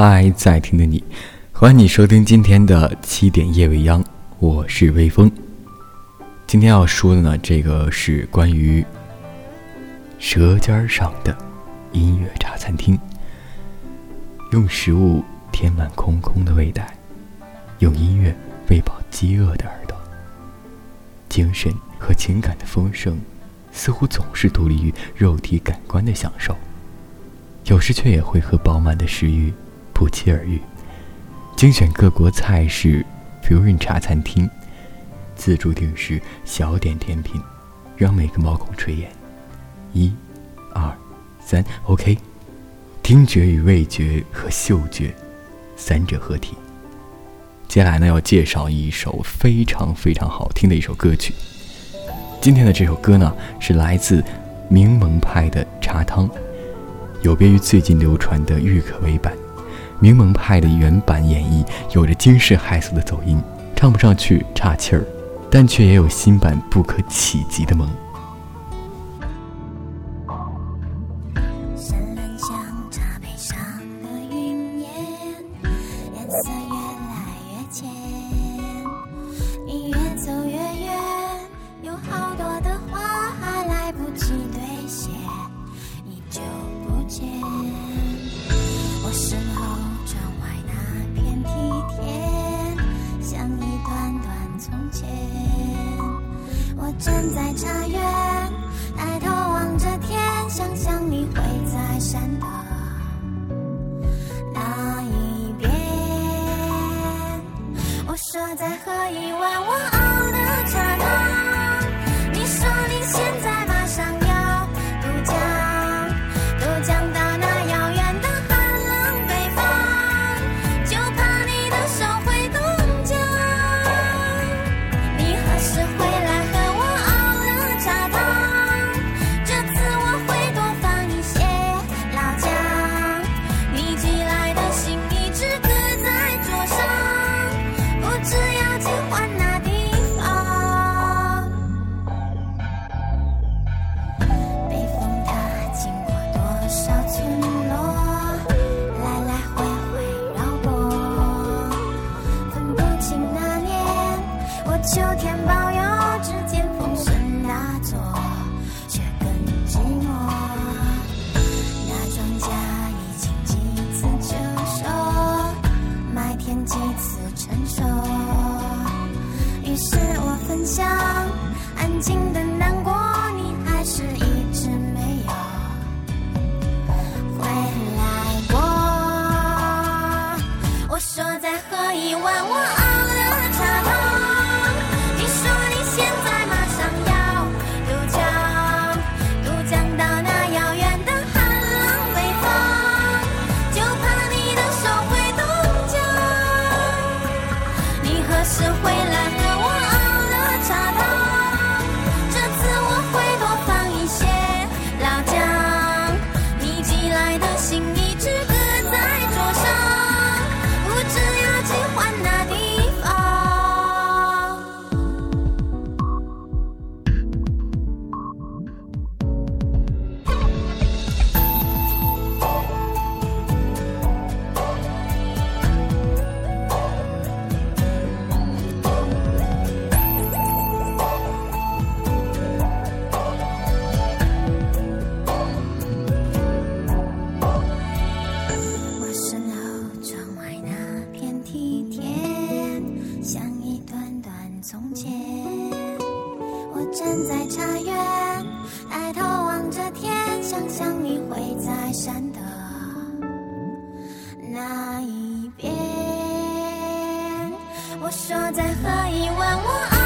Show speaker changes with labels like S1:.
S1: 嗨，在听的你，欢迎你收听今天的七点夜未央，我是微风。今天要说的呢，这个是关于舌尖上的音乐茶餐厅，用食物填满空空的胃袋，用音乐喂饱饥饿的耳朵。精神和情感的丰盛，似乎总是独立于肉体感官的享受，有时却也会和饱满的食欲不期而遇。精选各国菜式，fusion 茶餐厅。自助定时小点甜品，让每个毛孔垂涎。一、二、三，OK。听觉与味觉和嗅觉三者合体。接下来呢，要介绍一首非常非常好听的一首歌曲。今天的这首歌呢，是来自柠檬派的茶汤，有别于最近流传的郁可唯版。柠檬派的原版演绎有着惊世骇俗的走音，唱不上去岔气儿。但却也有新版不可企及的萌。
S2: 站在茶园，抬头望着天，想象你会在山的那一边。我说再喝一碗我秋天吧。是回来。剪断从前我站在茶园抬头望着天想象你会在山的那一边。我说再喝一碗我